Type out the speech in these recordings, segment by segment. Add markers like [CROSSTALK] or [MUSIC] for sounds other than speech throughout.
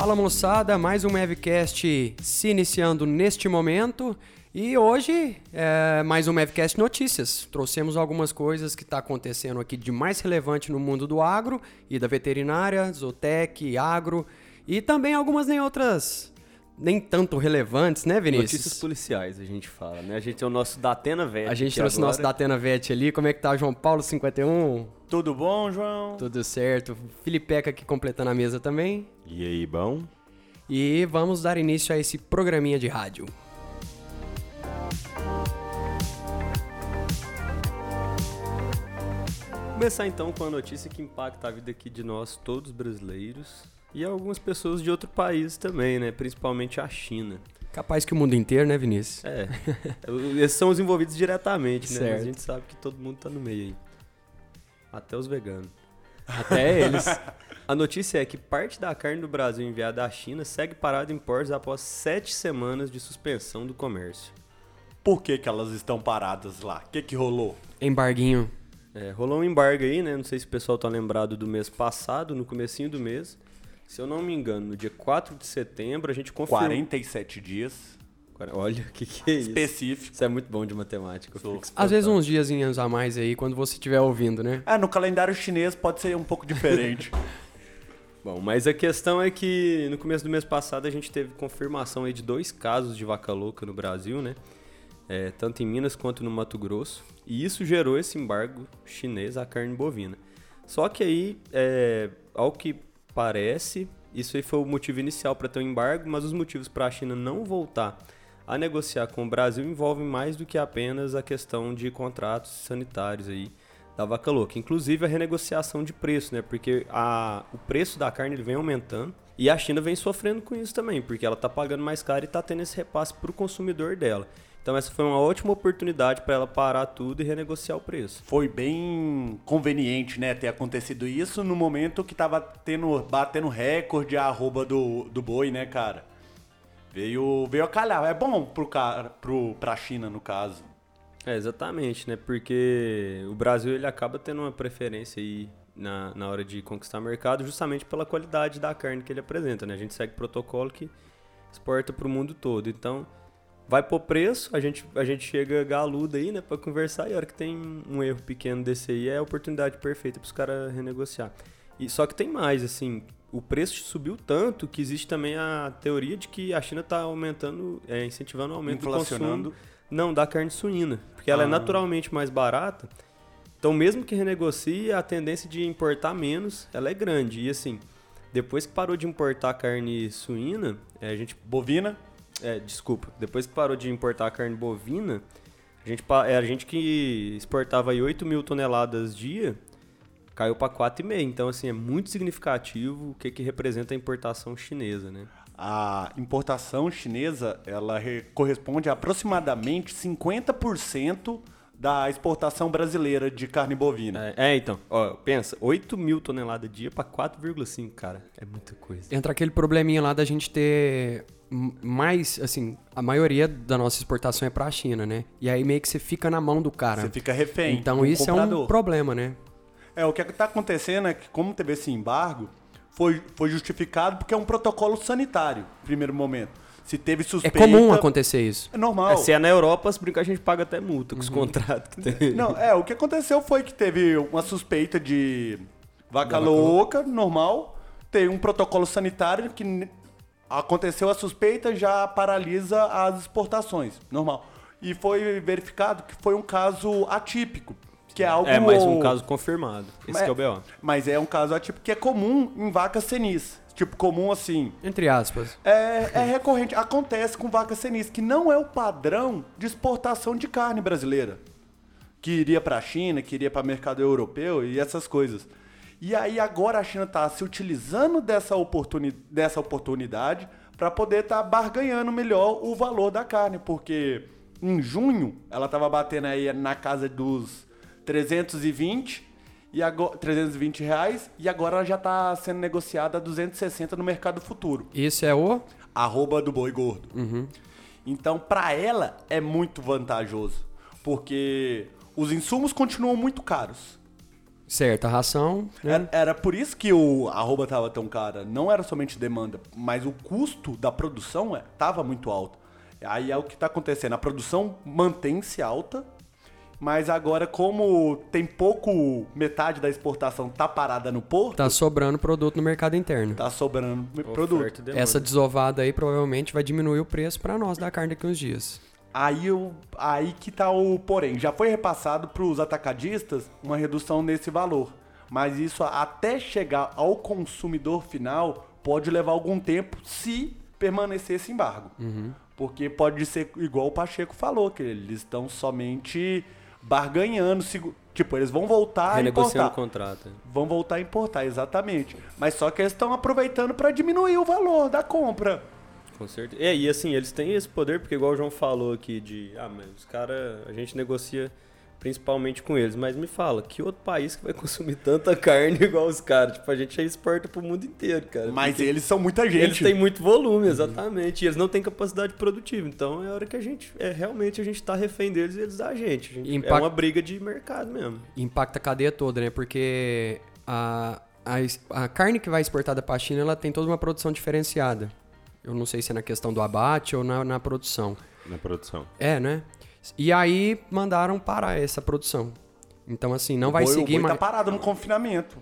Fala moçada, mais um Mavcast se iniciando neste momento. E hoje é mais um Mavcast Notícias. Trouxemos algumas coisas que está acontecendo aqui de mais relevante no mundo do agro e da veterinária, zootec, agro e também algumas nem outras nem tanto relevantes, né, Vinícius? Notícias policiais, a gente fala, né? A gente tem o nosso Datena Vet. A gente trouxe o nosso Datena Vet ali. Como é que tá, João Paulo 51? Tudo bom, João? Tudo certo. Felipeca aqui completando a mesa também. E aí, bom? E vamos dar início a esse programinha de rádio. Começar então com a notícia que impacta a vida aqui de nós, todos brasileiros, e algumas pessoas de outro país também, né? Principalmente a China. Capaz que o mundo inteiro, né, Vinícius? É. [LAUGHS] Esses são os envolvidos diretamente, né? Certo. Mas a gente sabe que todo mundo tá no meio aí. Até os veganos. Até eles. [LAUGHS] A notícia é que parte da carne do Brasil enviada à China segue parada em portos após sete semanas de suspensão do comércio. Por que, que elas estão paradas lá? O que, que rolou? Embarguinho. É, rolou um embargo aí, né? Não sei se o pessoal tá lembrado do mês passado, no comecinho do mês. Se eu não me engano, no dia 4 de setembro, a gente confirmou... 47 dias. Olha, o que, que é isso? Específico. Isso é muito bom de matemática. Às vezes uns diazinhos a mais aí, quando você estiver ouvindo, né? Ah, no calendário chinês pode ser um pouco diferente. [LAUGHS] Bom, mas a questão é que no começo do mês passado a gente teve confirmação aí de dois casos de vaca louca no Brasil, né? É, tanto em Minas quanto no Mato Grosso. E isso gerou esse embargo chinês à carne bovina. Só que aí, é, ao que parece, isso aí foi o motivo inicial para ter o embargo, mas os motivos para a China não voltar a negociar com o Brasil envolvem mais do que apenas a questão de contratos sanitários aí da vaca louca. Inclusive a renegociação de preço, né? Porque a, o preço da carne ele vem aumentando e a China vem sofrendo com isso também, porque ela está pagando mais caro e está tendo esse repasse para o consumidor dela. Então essa foi uma ótima oportunidade para ela parar tudo e renegociar o preço. Foi bem conveniente, né, ter acontecido isso no momento que tava tendo, batendo recorde a arroba do, do boi, né, cara? Veio, veio a calhar. É bom pro cara, pro, pra China, no caso. É, exatamente, né? Porque o Brasil ele acaba tendo uma preferência aí na, na hora de conquistar mercado justamente pela qualidade da carne que ele apresenta, né? A gente segue protocolo que exporta para o mundo todo. Então, vai por preço, a gente, a gente chega galudo aí, né, para conversar e a hora que tem um erro pequeno desse aí é a oportunidade perfeita para os caras renegociar. E só que tem mais, assim, o preço subiu tanto que existe também a teoria de que a China está aumentando, é, incentivando o aumento do consumo não da carne suína, porque ela é Ah. naturalmente mais barata. Então, mesmo que renegocie, a tendência de importar menos, ela é grande. E assim, depois que parou de importar carne suína, é, a gente Bovina, é, desculpa. Depois que parou de importar carne bovina, a gente, é, a gente que exportava aí 8 mil toneladas dia, caiu para 4,5. Então, assim, é muito significativo o que, que representa a importação chinesa, né? a importação chinesa, ela re- corresponde a aproximadamente 50% da exportação brasileira de carne bovina. É, é, então, ó, pensa, 8 mil toneladas dia para 4,5, cara. É muita coisa. Entra aquele probleminha lá da gente ter mais, assim, a maioria da nossa exportação é pra China, né? E aí meio que você fica na mão do cara. Você fica refém. Então isso é um comprador. problema, né? É, o que está acontecendo é que, como teve esse embargo, foi, foi justificado porque é um protocolo sanitário, no primeiro momento. Se teve É suspeita... comum acontecer isso. É normal. É, se é na Europa, se brincar, a gente paga até multa com os contratos que tem. Não, é, o que aconteceu foi que teve uma suspeita de vaca louca, normal. Tem um protocolo sanitário que aconteceu a suspeita, já paralisa as exportações, normal. E foi verificado que foi um caso atípico, que é algo... É, mas um caso confirmado. Esse É, que é o B.O. Mas é um caso atípico que é comum em vacas senis. Tipo, comum assim. Entre aspas. É, é recorrente, acontece com vaca senis, que não é o padrão de exportação de carne brasileira. Que iria para a China, que iria para mercado europeu e essas coisas. E aí agora a China está se utilizando dessa, oportuni dessa oportunidade para poder estar barganhando melhor o valor da carne, porque em junho ela estava batendo aí na casa dos 320 e agora 320 reais e agora ela já está sendo negociada a 260 no mercado futuro Isso é o. arroba do boi gordo. Uhum. Então, para ela é muito vantajoso, porque os insumos continuam muito caros. Certo, a ração. Né? Era, era por isso que o arroba tava tão cara. Não era somente demanda, mas o custo da produção é, tava muito alto. Aí é o que tá acontecendo. A produção mantém-se alta, mas agora, como tem pouco, metade da exportação tá parada no porto, Tá sobrando produto no mercado interno. tá sobrando produto. Oferta demanda. Essa desovada aí provavelmente vai diminuir o preço pra nós da carne daqui uns dias. Aí, eu, aí que tá o porém. Já foi repassado para os atacadistas uma redução nesse valor. Mas isso até chegar ao consumidor final pode levar algum tempo se permanecer esse embargo. Porque pode ser igual o Pacheco falou, que eles estão somente barganhando. Tipo, eles vão voltar a Renegociando o importar. contrato. Vão voltar a importar, exatamente. Mas só que eles estão aproveitando para diminuir o valor da compra. Com certeza. É, e assim, eles têm esse poder, porque igual o João falou aqui de, ah, mas os caras, a gente negocia principalmente com eles, mas me fala, que outro país que vai [LAUGHS] consumir tanta carne igual os caras? Tipo, a gente aí exporta pro mundo inteiro, cara. Mas Porque eles são muita gente. eles têm muito volume, exatamente, e eles não têm capacidade produtiva, então é hora que a gente, é, realmente a gente tá refém deles e eles da gente. A gente- Impact- É uma briga de mercado mesmo. Impacta a cadeia toda, né? Porque a, a, a carne que vai exportada pra China, ela tem toda uma produção diferenciada. Eu não sei se é na questão do abate ou na, na produção. Na produção. É, né? E aí mandaram parar essa produção. Então, assim, não vai O boi- seguir o boi mais. tá parado no confinamento.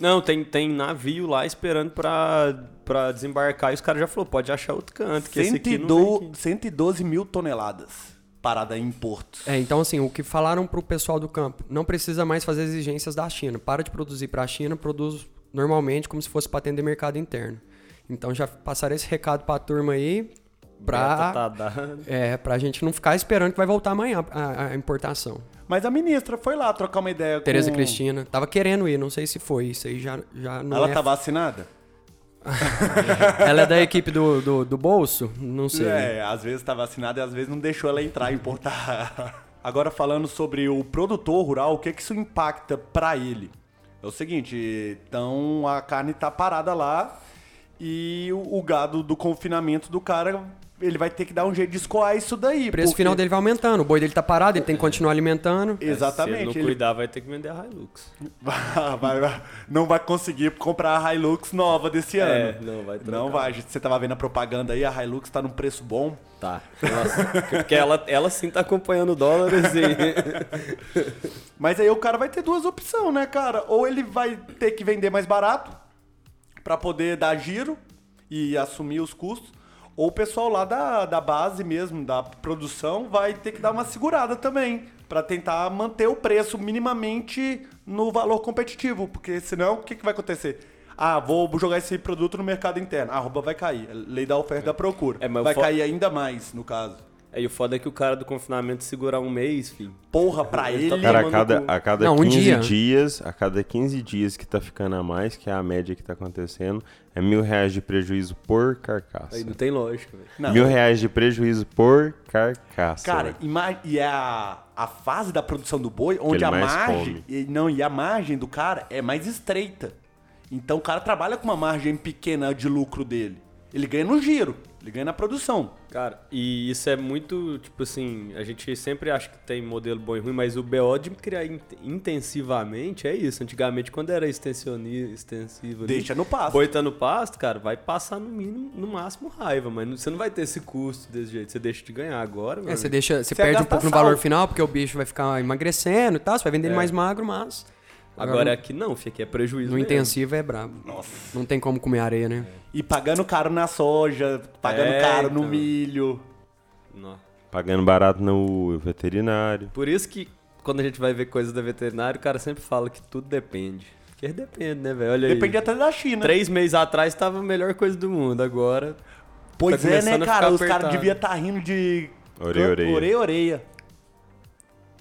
Não, tem, tem navio lá esperando pra, pra desembarcar e os caras já falaram, pode achar outro canto, que esse aqui não vem 112, aqui. 112 mil toneladas parada em portos. É, então assim, o que falaram pro pessoal do campo, não precisa mais fazer exigências da China. Para de produzir para a China, produz normalmente como se fosse para atender mercado interno. Então já passaram esse recado pra turma aí, pra, tá dado. é, pra gente não ficar esperando que vai voltar amanhã a, a importação. Mas a ministra foi lá trocar uma ideia Tereza com... Cristina, tava querendo ir, não sei se foi, isso aí já, já não Ela é... tá vacinada? [LAUGHS] Ela é da equipe do, do, do bolso? Não sei. É, às vezes tá vacinada e às vezes não deixou ela entrar e importar. [LAUGHS] Agora falando sobre o produtor rural, o que que isso impacta pra ele? É o seguinte, então a carne tá parada lá e o, o gado do confinamento do cara, ele vai ter que dar um jeito de escoar isso daí. O preço porque- final dele vai aumentando, o boi dele tá parado, ele tem que continuar alimentando. Se ele Exatamente. não ele- cuidar, vai ter que vender a Hilux. [LAUGHS] Vai- vai- vai- não vai conseguir comprar a Hilux nova desse É, ano. não vai trocar. Não vai. Você tava vendo a propaganda aí, a Hilux tá num preço bom. Tá. Nossa, porque ela, ela sim tá acompanhando o dólar, assim. [LAUGHS] Mas aí o cara vai ter duas opções, né, cara? Ou ele vai ter que vender mais barato pra poder dar giro e assumir os custos, ou o pessoal lá da, da base mesmo, da produção, vai ter que dar uma segurada também pra tentar manter o preço minimamente no valor competitivo, porque senão o que, que vai acontecer? Ah, vou jogar esse produto no mercado interno. A arroba vai cair. Lei da oferta e da procura. É, vai cair ainda mais, no caso. Aí o foda é que o cara do confinamento segurar um mês, filho. Porra, pra Ele tá ele. Cara, a cada, a cada Não, um 15 dia. dias, a cada 15 dias que tá ficando a mais, que é a média que tá acontecendo, é mil reais de prejuízo por carcaça. Aí não tem lógica, velho. Mil reais de prejuízo por carcaça. Cara, e é a, a fase da produção do boi, onde a margem. E, não, e a margem do cara é mais estreita. Então o cara trabalha com uma margem pequena de lucro dele. Ele ganha no giro, ele ganha na produção. Cara, e isso é muito, tipo assim, a gente sempre acha que tem modelo bom e ruim, mas o BO de criar in- intensivamente é isso. Antigamente, quando era extensivo ali, Deixa no pasto. boi tá no pasto, cara, vai passar no mínimo, no máximo raiva, mas não- você não vai ter esse custo desse jeito, você deixa de ganhar agora, É, mano. você deixa, você Você perde um pouco no sal. valor final, porque o bicho vai ficar emagrecendo e tal, você vai vender ele É. mais magro, mas. Agora no- aqui não, fica, aqui é prejuízo no mesmo. intensivo é brabo. Nossa. Não tem como comer areia, né? E pagando caro na soja, pagando É, caro no então. milho. Não. Pagando barato no veterinário. Por isso que quando a gente vai ver coisas da veterinária, o cara sempre fala que tudo depende. Porque depende, né, velho? Olha aí. Depende até da China. Três meses atrás tava a melhor coisa do mundo, agora. Pois tá é, né, cara? Os caras deviam estar rindo de. Orelha, orelha. Orelha, orelha.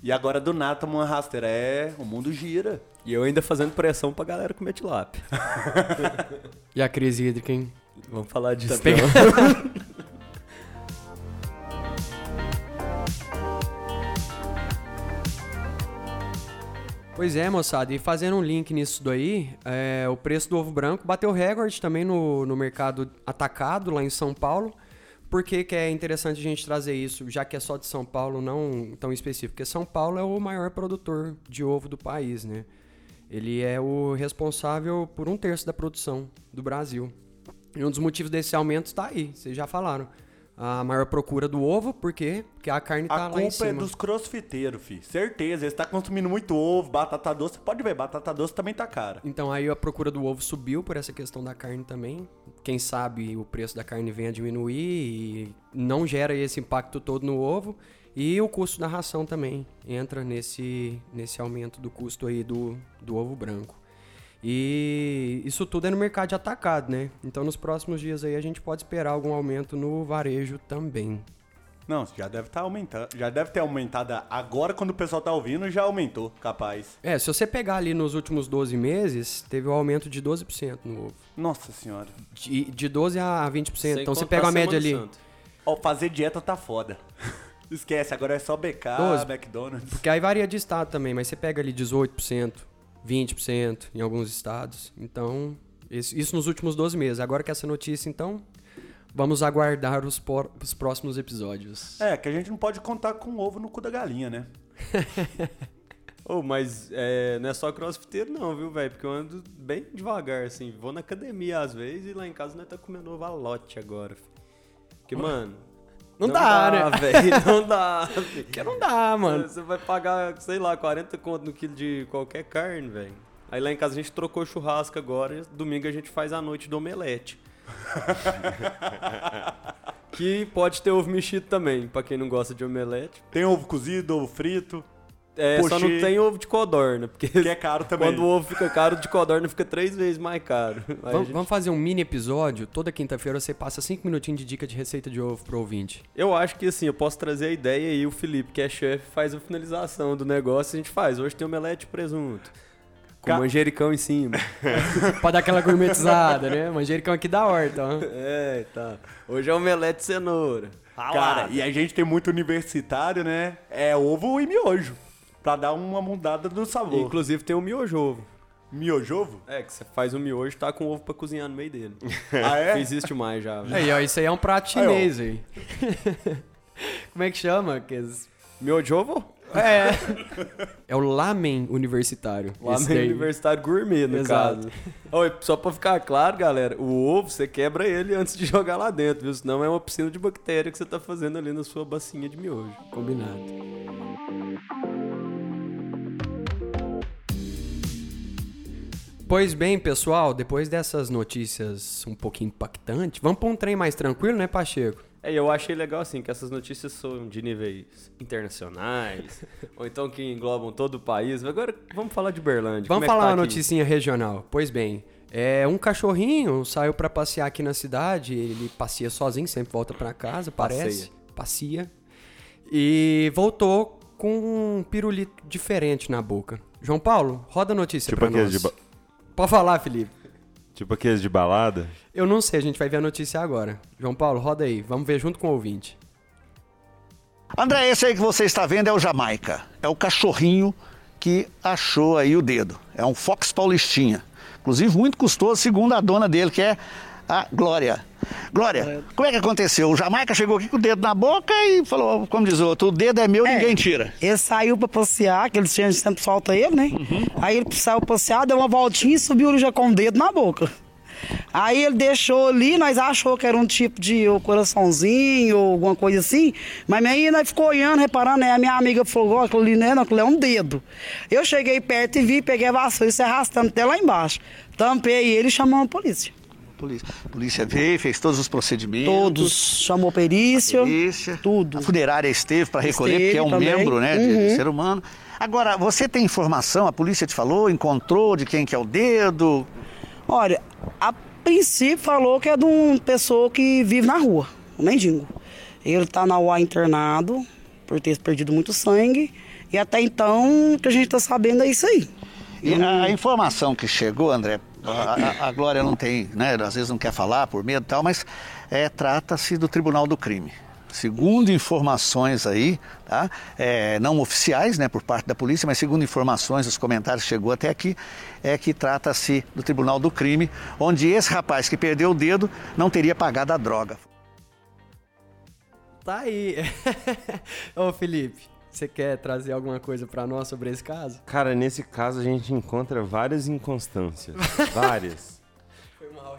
E agora do nada toma uma rasteira. É, o mundo gira. E eu ainda fazendo pressão pra galera comer tilápia. [LAUGHS] E a crise hídrica, hein? Vamos falar disso. Pega- não. [LAUGHS] Pois é, moçada, e fazendo um link nisso daí, é, o preço do ovo branco bateu recorde também no, no mercado atacado lá em São Paulo. Por que, que é interessante a gente trazer isso, já que é só de São Paulo, não tão específico? Porque São Paulo é o maior produtor de ovo do país, né? Ele é o responsável por um terço da produção do Brasil. E um dos motivos desse aumento está aí, vocês já falaram. A maior procura do ovo, por quê? Porque a carne tá A lá em culpa cima. é dos crossfiteiros, fi. Certeza. Eles estão consumindo muito ovo, batata doce. Pode ver, batata doce também tá cara. Então aí a procura do ovo subiu por essa questão da carne também. Quem sabe o preço da carne vem a diminuir e não gera esse impacto todo no ovo. E o custo da ração também entra nesse, nesse aumento do custo aí do, do ovo branco. E isso tudo é no mercado de atacado, né? Então nos próximos dias aí a gente pode esperar algum aumento no varejo também. Não, já deve estar aumentando. Já deve ter aumentado. Agora, quando o pessoal tá ouvindo, já aumentou, capaz. É, se você pegar ali nos últimos 12 meses, teve um aumento de 12% no ovo. Nossa senhora. De, de 12 a 20%. Sem então você pega a média ali. Ó, fazer dieta tá foda. Esquece, agora é só BK, Doze. McDonald's. Porque aí varia de estado também, mas você pega ali 18%, 20% em alguns estados. Então, isso, isso nos últimos 12 meses. Agora que essa notícia, então, vamos aguardar os, por- os próximos episódios. É, que a gente não pode contar com o ovo no cu da galinha, né? [LAUGHS] Ô, mas é, não é só crossfiteiro não, viu, velho? Porque eu ando bem devagar, assim. Vou na academia às vezes e lá em casa nós tá comendo ovalote agora. fi. Porque, mano... Não dá, né? velho. [LAUGHS] Não dá. Porque não dá, mano. Você vai pagar, sei lá, 40 conto no quilo de qualquer carne, velho. Aí lá em casa a gente trocou churrasco agora domingo a gente faz a noite do omelete. [LAUGHS] que pode ter ovo mexido também, pra quem não gosta de omelete. Tem ovo cozido, ovo frito, É, só não tem ovo de codorna, [LAUGHS] porque que é caro também. quando o ovo fica caro, o de codorna fica três vezes mais caro. Vamos, gente- vamos fazer um mini episódio. Toda quinta-feira você passa 5 minutinhos de dica de receita de ovo pro ouvinte. Eu acho que assim, eu posso trazer a ideia e o Felipe, que é chefe, faz a finalização do negócio e a gente faz. Hoje tem omelete e presunto. Com Ca- manjericão em cima. [LAUGHS] pra dar aquela gourmetizada, né? Manjericão aqui da horta, ó. é, tá. Hoje é omelete e cenoura. Cara, e a gente tem muito universitário, né? É ovo e miojo. Pra dar uma mudada do sabor. Inclusive tem o miojo ovo. Miojovo? É, que você faz o miojo e tá com ovo pra cozinhar no meio dele. [LAUGHS] Ah, é? Não existe mais já. velho. Aí, ó, isso aí é um prato chinês, aí. [LAUGHS] Como é que chama? Que es- Miojo ovo? É. [LAUGHS] É o lamen universitário. Daí. Universitário Gourmet, no Exato. caso. Oi, só pra ficar claro, galera, o ovo você quebra ele antes de jogar lá dentro, viu? Senão é uma piscina de bactéria que você tá fazendo ali na sua bacinha de miojo. Combinado. Pois bem, pessoal, depois dessas notícias um pouquinho impactantes, vamos pra um trem mais tranquilo, né, Pacheco? É, e eu achei legal assim que essas notícias são de níveis internacionais, [LAUGHS] ou então que englobam todo o país. Agora vamos falar de Berlândia. Vamos Como é falar tá uma aqui? noticinha regional. Pois bem, é um cachorrinho saiu pra passear aqui na cidade, ele passeia sozinho, sempre volta pra casa, parece. Passeia. E voltou com um pirulito diferente na boca. João Paulo, roda a notícia Tipo pra nós. de ba- Pode falar, Felipe. Tipo aqueles de balada. Eu não sei, a gente vai ver a notícia agora. João Paulo, roda aí. Vamos ver junto com o ouvinte. André, esse aí que você está vendo é o Jamaica. É o cachorrinho que achou aí o dedo. É um Fox Paulistinha. Inclusive muito custoso, segundo a dona dele, que é a Glória. Glória, como é que aconteceu? O Jamaica chegou aqui com o dedo na boca e falou, como diz o outro, o dedo é meu, É. ninguém tira. Ele saiu pra passear, que ele sempre solta ele, né? Aí ele saiu passear, deu uma voltinha e subiu já com o dedo na boca. Aí ele deixou ali, nós achou que era um tipo de coraçãozinho ou alguma coisa assim, mas aí nós ficou olhando, reparando, né? A minha amiga falou, ó, aquilo ali, né? Não, aquilo é um dedo. Eu cheguei perto e vi, peguei a vassoura e se arrastando até lá embaixo. Tampei ele e chamou a polícia. Polícia, polícia veio, fez todos os procedimentos. Todos, chamou perícia, Polícia. tudo. A funerária esteve para recolher, Esteve porque é um também. membro né, de- de Uhum. ser humano. Agora, você tem informação, a polícia te falou, encontrou de quem que é o dedo? Olha, a princípio falou que é de uma pessoa que vive na rua, um mendigo. Ele tá na UA internado por ter perdido muito sangue. E até então, o que a gente tá sabendo é isso aí. E a, a informação que chegou, André, a, a- Glória não tem, né? Às vezes não quer falar por medo e tal, mas é, trata-se do Tribunal do Crime. Segundo informações aí, tá? É, não oficiais, né, por parte da polícia, mas segundo informações, os comentários que chegou até aqui, é que trata-se do Tribunal do Crime, onde esse rapaz que perdeu o dedo não teria pagado a droga. Tá aí. [LAUGHS] Ô, Felipe, Você quer trazer alguma coisa pra nós sobre esse caso? Cara, nesse caso a gente encontra várias inconstâncias. [LAUGHS] várias.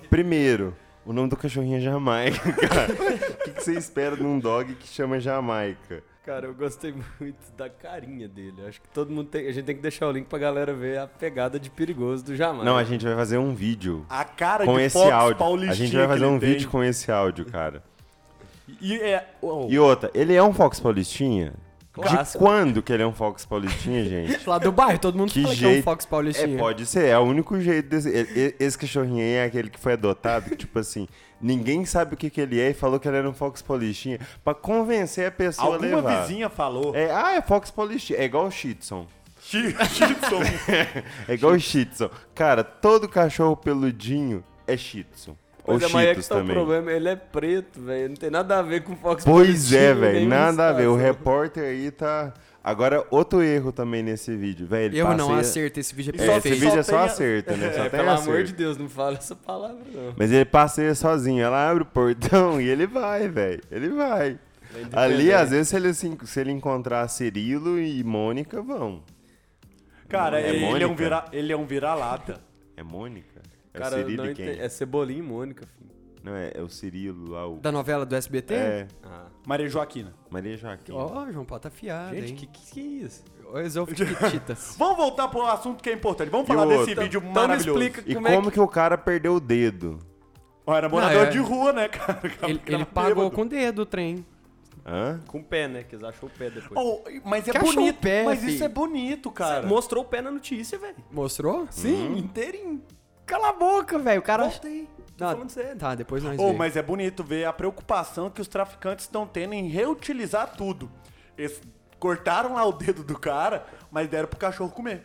Primeiro, o nome do cachorrinho é Jamaica, cara. [LAUGHS] O que, que você espera de um dog que chama Jamaica? Cara, eu gostei muito da carinha dele. Acho que todo mundo tem. A gente tem que deixar o link pra galera ver a pegada de perigoso do Jamaica. Não, a gente vai fazer um vídeo A cara com de esse Fox áudio. Paulistinha A gente vai fazer um tem. vídeo com esse áudio, cara. E é. oh, E outra, ele é um Fox Paulistinha? De Clássico. quando que ele é um Fox Paulistinha, gente? Lá do bairro, todo mundo Que fala que é um jeito- Fox É, Paulistinha. pode ser, é o único jeito desse. Esse cachorrinho aí é aquele que foi adotado, que, tipo assim, ninguém sabe o que, que ele é e falou que ele era um Fox Paulistinha pra convencer a pessoa a alguma levar. vizinha falou. É, ah, é Fox Paulistinha. É igual o. Shih Tzu. [LAUGHS] É igual o Tzu. Cara, todo cachorro peludinho é Shih Tzu. Ou Pois é, mas é que Cheetos tá o também. problema, ele é preto, velho. Não tem nada a ver com o Fox Pois é, velho. Nada a ver. O repórter aí tá. Agora, outro erro também nesse vídeo, velho. Eu não passeia- acerto, esse vídeo é só- É, esse perfeito. vídeo é só só tem a- acerta, né? Só É, [LAUGHS] tem pelo amor acerto. de Deus, não fala essa palavra, não. Mas ele passeia sozinho. Ela abre o portão [LAUGHS] e ele vai, velho. Ele vai. É Ali, às vezes, se ele, se, se ele encontrar Cirilo e Mônica, vão. Cara, É ele, é um vira, ele é um vira-lata. É Mônica? É Cara, o eu Cirilo não e quem? É Cebolinha e Mônica, filho. Não, é, é o Cirilo lá, o... Da novela do SBT? É, Ah. Maria Joaquina. Maria Joaquim. Ó, João Paulo tá fiado, Gente, hein? que, que que é isso? [LAUGHS] Vamos voltar pro assunto que é importante. Vamos E falar desse outro? vídeo Então me maravilhoso. explica E como, é que... o cara perdeu o dedo? Ó, Era morador Não, é- de rua, né, [LAUGHS] cara? ele ele pagou com o dedo o trem. Hã? Com o pé, né? Que eles achou o pé depois. Oh, mas é Que bonito. pé, mas filho. isso é bonito, cara. Mostrou o pé na notícia, velho. Mostrou? Sim, inteirinho. Cala a boca, velho. O cara. Voltei. Tô Não. Tá, depois nós Oh, mas é bonito ver a preocupação que os traficantes estão tendo em reutilizar tudo. Eles cortaram lá o dedo do cara, mas deram pro cachorro comer.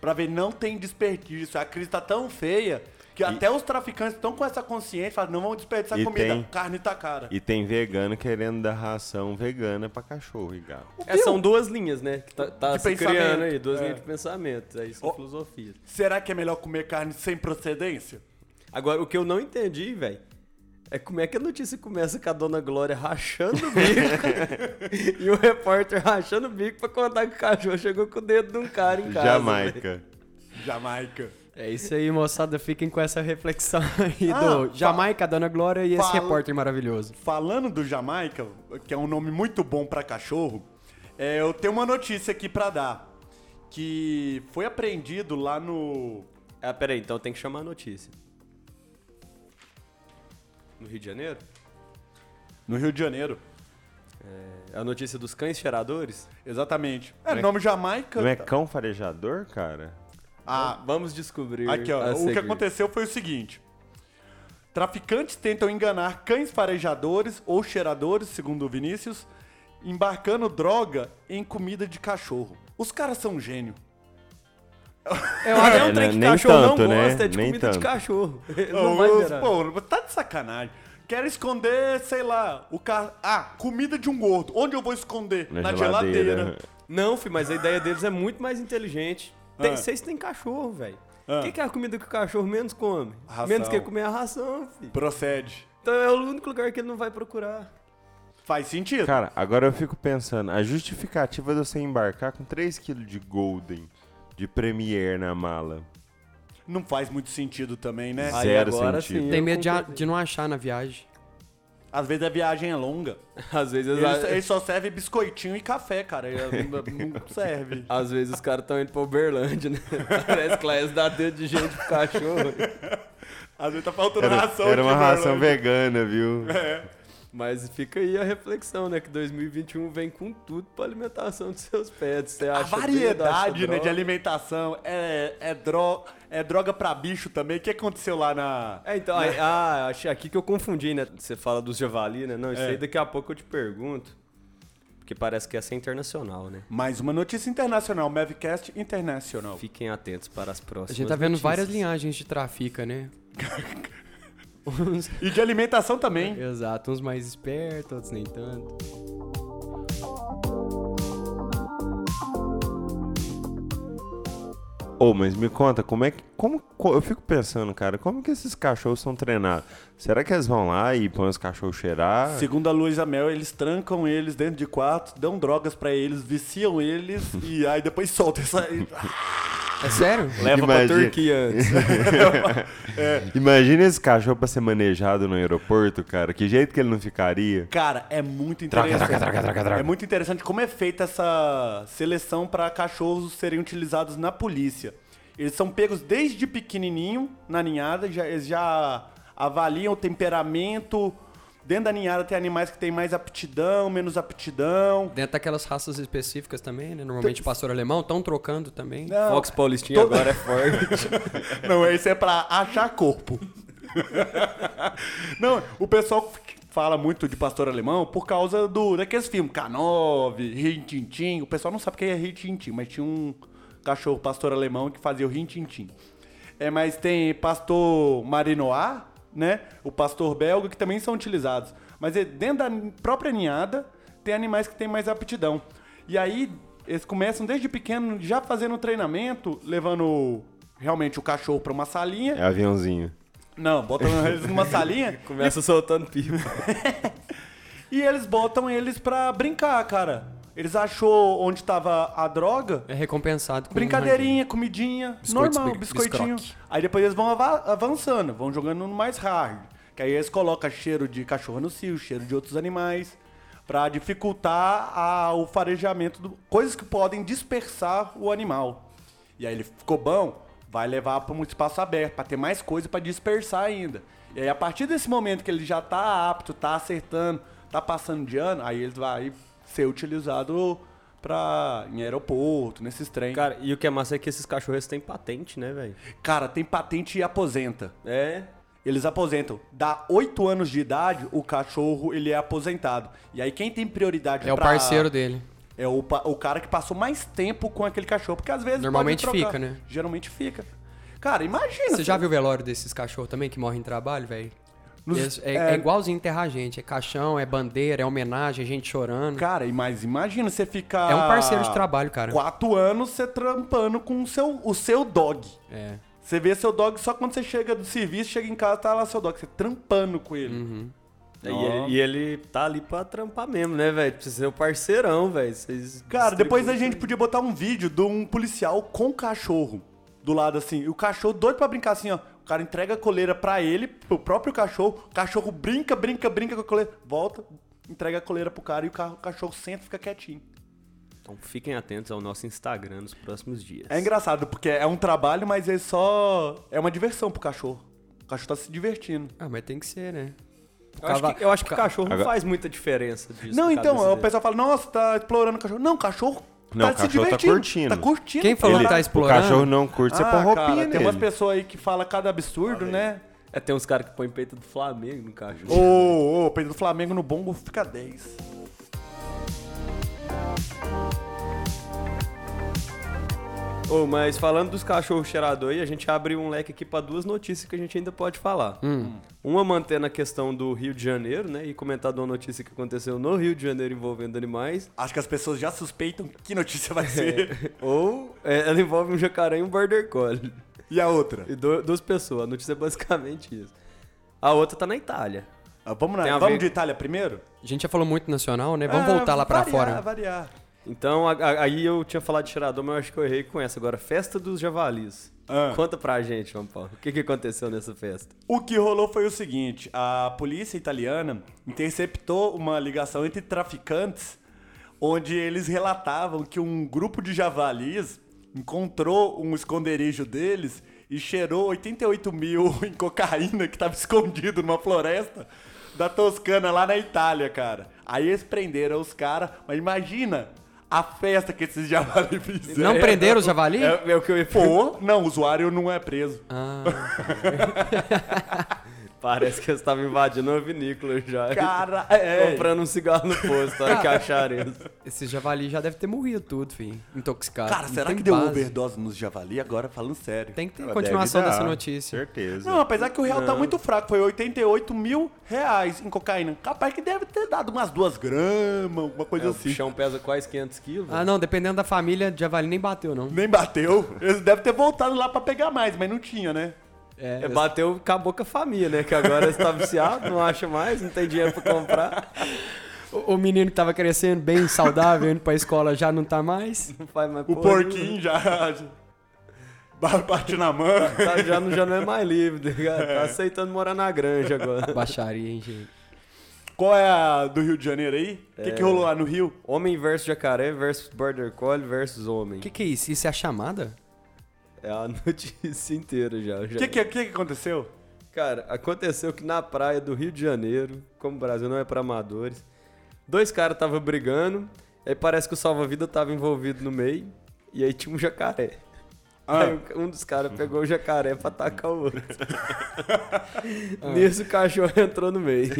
Pra ver, não tem desperdício. A crise tá tão feia que até os traficantes estão com essa consciência, falam, não vamos desperdiçar E comida, tem- carne tá cara. E tem vegano querendo dar ração vegana pra cachorro e gato. É, são duas linhas, né? Que tá, tá se pensamento. criando aí, duas É. linhas de pensamento. Aí são Ó. filosofias. Será que é melhor comer carne sem procedência? Agora, o que eu não entendi, velho, é como é que a notícia começa com a dona Glória rachando o bico [LAUGHS] [LAUGHS] e o repórter rachando o bico pra contar que o cachorro chegou com o dedo de um cara em [LAUGHS] casa. Jamaica. Jamaica. É isso aí, moçada. Fiquem com essa reflexão [LAUGHS] aí Ah, do Jamaica, Dona Glória e esse repórter maravilhoso. Falando do Jamaica, que é um nome muito bom pra cachorro, é, eu tenho uma notícia aqui pra dar. Que foi apreendido lá no. Ah, peraí, então tem que chamar a notícia. No Rio de Janeiro? No Rio de Janeiro. É a notícia dos cães cheiradores? Exatamente. É, Não é- nome Jamaica. Não é cão farejador, cara? Ah, Vamos descobrir. aqui, ó. a O que seguir. aconteceu foi o seguinte: traficantes tentam enganar cães farejadores ou cheiradores, segundo o Vinícius, embarcando droga em comida de cachorro. Os caras são gênio. Eu acho que é um É, trem né? que Nem cachorro tanto, não né? gosta, é de Nem comida de tanto. cachorro. Ele não vai Os- virar. Pô, tá de sacanagem. Quero esconder, sei lá, o ca... Ah, comida de um gordo. Onde eu vou esconder? Na, geladeira. geladeira. Não, filho, mas a ideia deles é muito mais inteligente. Tem, Ah. Vocês têm cachorro, velho. O Ah. que, que é a comida que o cachorro menos come? Ração. Menos que comer a ração, filho. Procede. Então é o único lugar que ele não vai procurar. Faz sentido. Cara, agora eu fico pensando, a justificativa de você embarcar com 3kg de Golden de Premier na mala. Não faz muito sentido também, né? Aí Zero agora sentido. sim, Tem medo de, de não achar na viagem. Às vezes a viagem é longa. [LAUGHS] Às vezes, Ele, a- ele só serve biscoitinho e café, cara. Ele não [LAUGHS] serve. às vezes os caras estão indo pra Uberlândia, né? [LAUGHS] Parece que lá eles dão dedo de gente pro cachorro. Às vezes tá faltando Era, ração era uma ração vegana, viu? Mas fica aí a reflexão, né? Que 2021 vem com tudo pra alimentação dos seus pets. Você A acha acha variedade né, de alimentação é, é, dro é droga pra bicho também. O que aconteceu lá na. É, então, aí- ah, achei aqui que eu confundi, né? Você fala dos javali, né? Não, isso É. aí daqui a pouco eu te pergunto. Porque parece que essa é internacional, né? Mais uma notícia internacional, Mavcast Internacional. Fiquem atentos para as próximas. A gente tá vendo notícias. várias linhagens de trafica, né? [LAUGHS] Uns- E de alimentação também. Exato, uns mais espertos, outros nem tanto. Ô, mas me conta, como é que. Como, co- eu fico pensando, cara, como que esses cachorros são treinados? Será que eles vão lá e põem os cachorros cheirar? Segundo a Luísa Mel, eles trancam eles dentro de quarto, dão drogas pra eles, viciam eles [LAUGHS] e aí depois soltam essa. É sério? Leva pra Imagina. Turquia antes. [LAUGHS] Imagina esse cachorro pra ser manejado no aeroporto, cara. Que jeito que ele não ficaria? Cara, é muito interessante. É muito interessante como é feita essa seleção para cachorros serem utilizados na polícia. Eles são pegos desde pequenininho na ninhada, já, eles já avaliam o temperamento. Dentro da ninhada tem animais que têm mais aptidão, menos aptidão. Dentro daquelas raças específicas também, né? Normalmente pastor alemão, estão trocando também. Não, Fox Paulistinha todo- agora é forte. [LAUGHS] Não, esse é pra achar corpo. Não, o pessoal fala muito de pastor alemão por causa do daqueles filmes K9, Rintintim. O pessoal não sabe o que é Rintintim, mas tinha um cachorro pastor alemão que fazia o Rintintim. É, mas tem pastor Marinois, né? O pastor belga que também são utilizados. Mas é dentro da própria ninhada tem animais que têm mais aptidão. E aí eles começam desde pequeno já fazendo treinamento, levando realmente o cachorro para uma salinha. É aviãozinho. Não, botam eles numa salinha [LAUGHS] Começa soltando pipa. [LAUGHS] e eles botam eles pra brincar, cara. Eles achou onde tava a droga, É recompensado com um brincadeirinha, comidinha, Biscoitos normal, bi- biscoitinho. biscroque. Aí depois eles vão ava- avançando, vão jogando no mais hard. Que aí eles colocam cheiro de cachorro no cio, cheiro de outros animais, pra dificultar a- o farejamento, do, coisas que podem dispersar o animal. E aí ele ficou bom, vai levar para um espaço aberto, pra ter mais coisa pra dispersar ainda. E aí a partir desse momento que ele já tá apto, tá acertando, tá passando de ano, aí ele vai ser utilizado pra, em aeroporto, nesses trem. Cara, e o que é massa é que esses cachorros têm patente, né, velho? Cara, tem patente e aposenta. É. Eles aposentam. Dá 8 anos de idade, o cachorro ele é aposentado. E aí quem tem prioridade É o pra- parceiro dele. É o, pa- o cara que passou mais tempo com aquele cachorro. Porque às vezes. Normalmente trocar. fica, né? Geralmente fica. Cara, imagina. Você já viu o velório desses cachorros também que morrem em trabalho, velho? Nos- É, é- é igualzinho enterrar gente. É caixão, é bandeira, é homenagem, é gente chorando. Cara, e mas imagina você ficar. É um parceiro de trabalho, cara. Quatro anos você trampando com o seu, o seu dog. É. Você vê seu dog só quando você chega do serviço, chega em casa, tá lá seu dog. Você trampando com ele. Uhum. E ele, e ele tá ali pra trampar mesmo, né, velho? Precisa ser o parceirão, velho. Cara, depois a gente podia botar um vídeo de um policial com o cachorro do lado assim. E o cachorro doido pra brincar assim, ó. O cara entrega a coleira pra ele, pro próprio cachorro. O cachorro brinca, brinca, brinca com a coleira. Volta, entrega a coleira pro cara e o ca- o cachorro senta e fica quietinho. Então fiquem atentos ao nosso Instagram nos próximos dias. É engraçado, porque é um trabalho, mas é só. É uma diversão pro cachorro. O cachorro tá se divertindo. Ah, mas tem que ser, né? Eu acho, que, eu acho que o cachorro não Agora- faz muita diferença disso. não, na então, o pessoal fala, nossa, tá explorando o cachorro. Não, o cachorro Não, tá o se cachorro tá divertindo. curtindo. Tá curtindo. Quem falou Ele- que tá O explorando? cachorro não curte, você Ah, põe roupinha cara, nele. tem umas pessoas aí que falam cada absurdo, né? É, tem uns caras que põem peito do Flamengo no cachorro. Ô, ô, Pedro do Flamengo no bombo fica 10. Ô, mas falando dos cachorros cheirador aí, a gente abre um leque aqui pra duas notícias que a gente ainda pode falar. Uma mantendo a questão do Rio de Janeiro, né? E comentar de uma notícia que aconteceu no Rio de Janeiro envolvendo animais. Acho que as pessoas já suspeitam que notícia vai ser. [LAUGHS] Ou é, ela envolve um jacaré e um border collie. e a outra? E du- duas pessoas. A notícia é basicamente isso. A outra tá na Itália. Ah, vamos na, vamos ver- de Itália primeiro? A gente já falou muito nacional, né? Vamos Ah, voltar lá pra variar, fora. variar. Então, a- a- aí eu tinha falado de cheirador, mas eu acho que eu errei com essa. Agora, festa dos javalis. Ah. Conta pra gente, João Paulo. O que, que aconteceu nessa festa? O que rolou foi o seguinte: a polícia italiana interceptou uma ligação entre traficantes, onde eles relatavam que um grupo de javalis encontrou um esconderijo deles e cheirou 88 mil [LAUGHS] em cocaína que estava escondido numa floresta da Toscana lá na Itália, cara. Aí eles prenderam os caras, mas imagina a festa que esses javalis [LAUGHS] fizeram. Não prenderam o javali? É, é o que eu ia Pô, não, o usuário não é preso. Ah, [LAUGHS] Parece que eles estavam invadindo uma vinícola já. Cara, [LAUGHS] é. Comprando um cigarro no posto, olha que acharam eles. Esse javali já deve ter morrido tudo, filho. Intoxicado. Cara, Não será tem que deu base. overdose nos javali? Agora falando sério. Tem que ter Deve continuação dar, dessa notícia. Certeza. Não, apesar que o real tá muito fraco, foi 88 mil reais em cocaína. Capaz que deve ter dado umas duas gramas, alguma coisa É, o assim. bichão pesa quase 500 quilos. Ah, não, dependendo da família, javali nem bateu, não. Nem bateu. Eles devem ter voltado lá pra pegar mais, mas não tinha, né? É, bateu, acabou com a família, né? Que agora está viciado, não acha mais, não tem dinheiro pra comprar, [LAUGHS] O, o menino que tava crescendo bem saudável, indo pra escola, já não tá mais. [LAUGHS] não faz mais O porra porquinho já. ba- Bate na mão. [LAUGHS] Tá, já, não, já não é mais livre, tá ligado? Tá aceitando morar na granja agora. Baixaria, hein, gente. Qual é a do Rio de Janeiro aí? O que, que rolou lá no Rio? Homem versus jacaré versus border collie versus homem. O que, que é isso? Isso é a chamada? É a [LAUGHS] notícia inteira já. O que, que, que, que aconteceu? Cara, aconteceu que na praia do Rio de Janeiro, como o Brasil não é pra amadores, dois caras estavam brigando, aí parece que o salva-vida tava envolvido no meio, e aí tinha um jacaré. Ah. Aí um dos caras pegou o jacaré pra atacar o outro. [LAUGHS] Nisso o cachorro entrou no meio.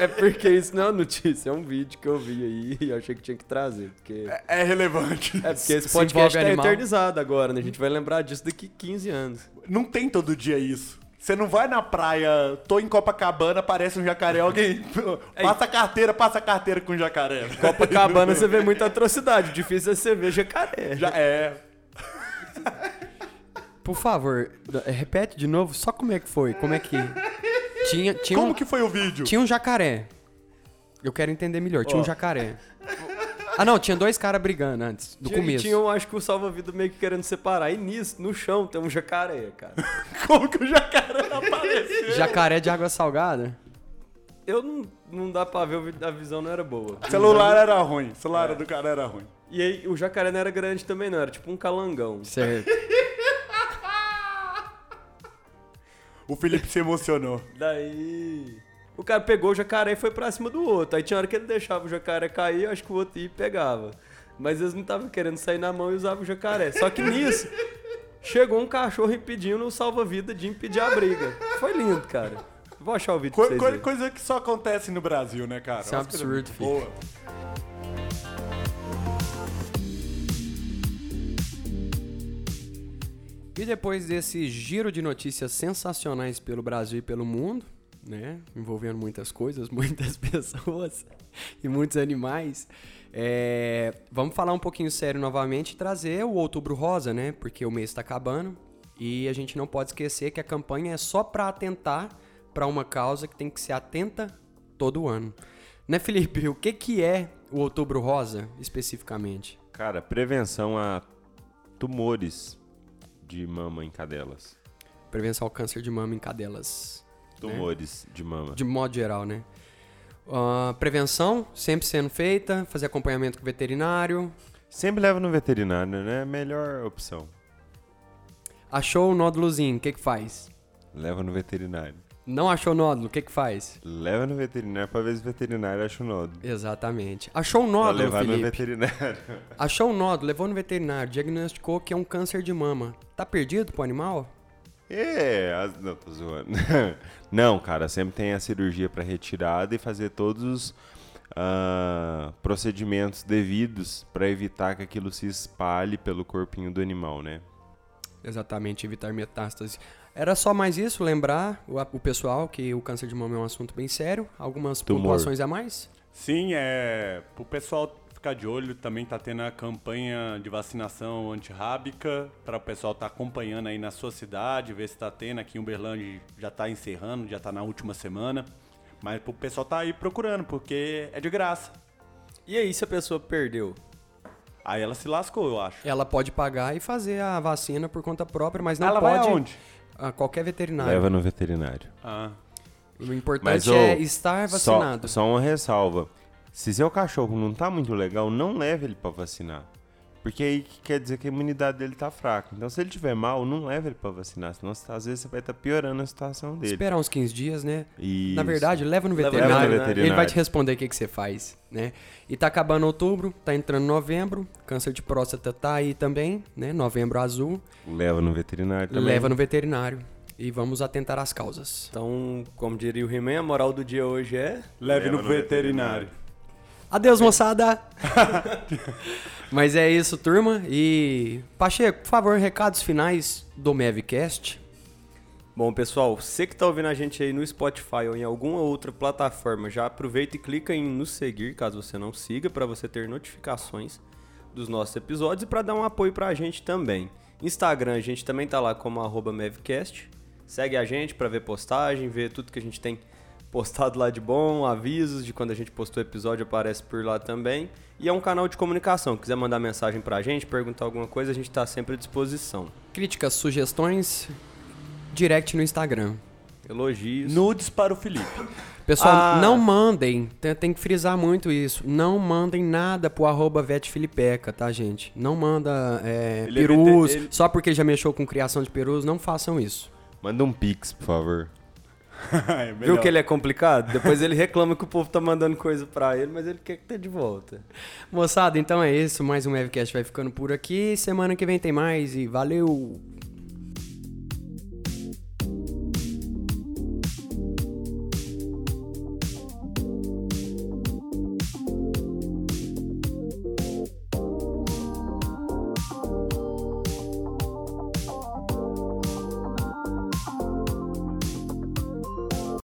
é, é porque isso não é uma notícia, é um vídeo que eu vi aí e achei que tinha que trazer. Porque, É, é relevante. é porque esse Se podcast tá animal. eternizado agora, né? A gente vai lembrar disso daqui 15 anos. Não tem todo dia isso. Você não vai na praia, tô em Copacabana, aparece um jacaré, alguém [LAUGHS] passa a carteira, passa a carteira com o jacaré. Copacabana você vê muita atrocidade, difícil é você ver jacaré. Já é. Por favor, repete de novo, só como é que foi? Como é que. Tinha, tinha, Como um, que foi o vídeo? tinha um jacaré. Eu quero entender melhor. Tinha Ó. um jacaré. Ah, não, tinha dois caras brigando antes, do Tinha, começo. tinha, eu acho que o salva-vida meio que querendo separar. E nisso, no chão, tem um jacaré, cara. [LAUGHS] Como que o jacaré apareceu? Jacaré de água salgada? Eu não, não dá pra ver, a visão não era boa. O celular era ruim. O celular do cara era ruim. E aí, o jacaré não era grande também, não. Era tipo um calangão. Certo. [LAUGHS] O Felipe se emocionou. Daí. O cara pegou o jacaré e foi pra cima do outro. Aí tinha hora que ele deixava o jacaré cair, acho que o outro ia e pegava. Mas eles não estavam querendo sair na mão e usavam o jacaré. Só que nisso, chegou um cachorro impedindo o salva-vida de impedir a briga. Foi lindo, cara. Vou achar o vídeo pra Co- vocês co- verem. coisa que só acontece no Brasil, né, cara? Isso é absurdo, filho. boas. E depois desse giro de notícias sensacionais pelo Brasil e pelo mundo, né? Envolvendo muitas coisas, [LAUGHS] muitas pessoas e muitos animais. é, vamos falar um pouquinho sério novamente e trazer o Outubro Rosa, né? Porque o mês está acabando e a gente não pode esquecer que a campanha é só para atentar para uma causa que tem que ser atenta todo ano. Né, Felipe? O que, que é o Outubro Rosa especificamente? Cara, prevenção a tumores de mama em cadelas. Prevenção ao câncer de mama em cadelas. Tumores de mama. de modo geral, né? Ah, prevenção sempre sendo feita, fazer acompanhamento com o veterinário. Sempre leva no veterinário, né? É melhor opção. Achou o nódulozinho, o que que faz? Leva no veterinário. Não achou nódulo, o que que faz? Leva no veterinário pra ver se o veterinário acha o nódulo. Exatamente. Achou o Pra nódulo, levar no Felipe. veterinário. [LAUGHS] Achou o nódulo, levou no veterinário, diagnosticou que é um câncer de mama. Tá perdido pro animal? É, as- não, tô zoando. [LAUGHS] não, cara, sempre tem a cirurgia pra retirada e fazer todos os ah, procedimentos devidos pra evitar que aquilo se espalhe pelo corpinho do animal, né? Exatamente, evitar metástase. Era só mais isso, lembrar o, o pessoal que o câncer de mama é um assunto bem sério. Algumas Tumor. pontuações a mais? Sim, é. Pro pessoal ficar de olho, também tá tendo a campanha de vacinação antirrábica para o pessoal tá acompanhando aí na sua cidade, ver se tá tendo. Aqui em Uberlândia já tá encerrando, já tá na última semana. Mas pro pessoal tá aí procurando, porque é de graça. E aí, se a pessoa perdeu? Aí ela se lascou, eu acho. Ela pode pagar e fazer a vacina por conta própria, mas não ela vai pode aonde? A qualquer veterinário. Leva no veterinário. Ah. O importante Mas, é ô, estar Só, vacinado. só uma ressalva. Se seu cachorro não tá muito legal, não leve ele pra vacinar. Porque aí que quer dizer que a imunidade dele tá fraca. Então, se ele tiver mal, não leve ele pra vacinar. Senão, às vezes, você vai estar piorando a situação dele. Esperar uns 15 dias, né? Isso. Na verdade, leva no Leva no veterinário. veterinário. Ele vai te responder o que, que você faz, né? E tá acabando outubro, tá entrando novembro. Câncer de próstata tá aí também, né? Novembro azul. Leva no veterinário também. Leva no veterinário. e vamos atentar às causas. Então, como diria o He-Man, a moral do dia hoje é... Leve Leva no no veterinário. Adeus, moçada! [LAUGHS] Mas é isso, turma. E, Pacheco, por favor, recados finais do Mavcast. Bom, pessoal, você que tá ouvindo a gente aí no Spotify ou em alguma outra plataforma, já aproveita e clica em nos seguir, caso você não siga, para você ter notificações dos nossos episódios e para dar um apoio pra gente também. Instagram, a gente também tá lá como arroba Mavcast. Segue a gente para ver postagem, ver tudo que a gente tem postado lá de bom, avisos de quando a gente postou episódio aparece por lá também. E é um canal de comunicação, quiser mandar mensagem pra gente, perguntar alguma coisa, a gente tá sempre à disposição. Críticas, sugestões, direct no Instagram. Elogios. Nudes para o Felipe. Pessoal, Ah. não mandem, tem, tem que frisar muito isso. Não mandem nada pro arroba VetFilipeca, tá, gente? Não manda é, Ele é perus, ele- só porque já mexeu com criação de perus, não façam isso. Manda um pix, por favor. [LAUGHS] É Viu que ele é complicado? Depois ele reclama que o povo tá mandando coisa pra ele, mas ele quer que tá de volta. Moçada, então é isso. Mais um Webcast vai ficando por aqui. Semana que vem tem mais e valeu!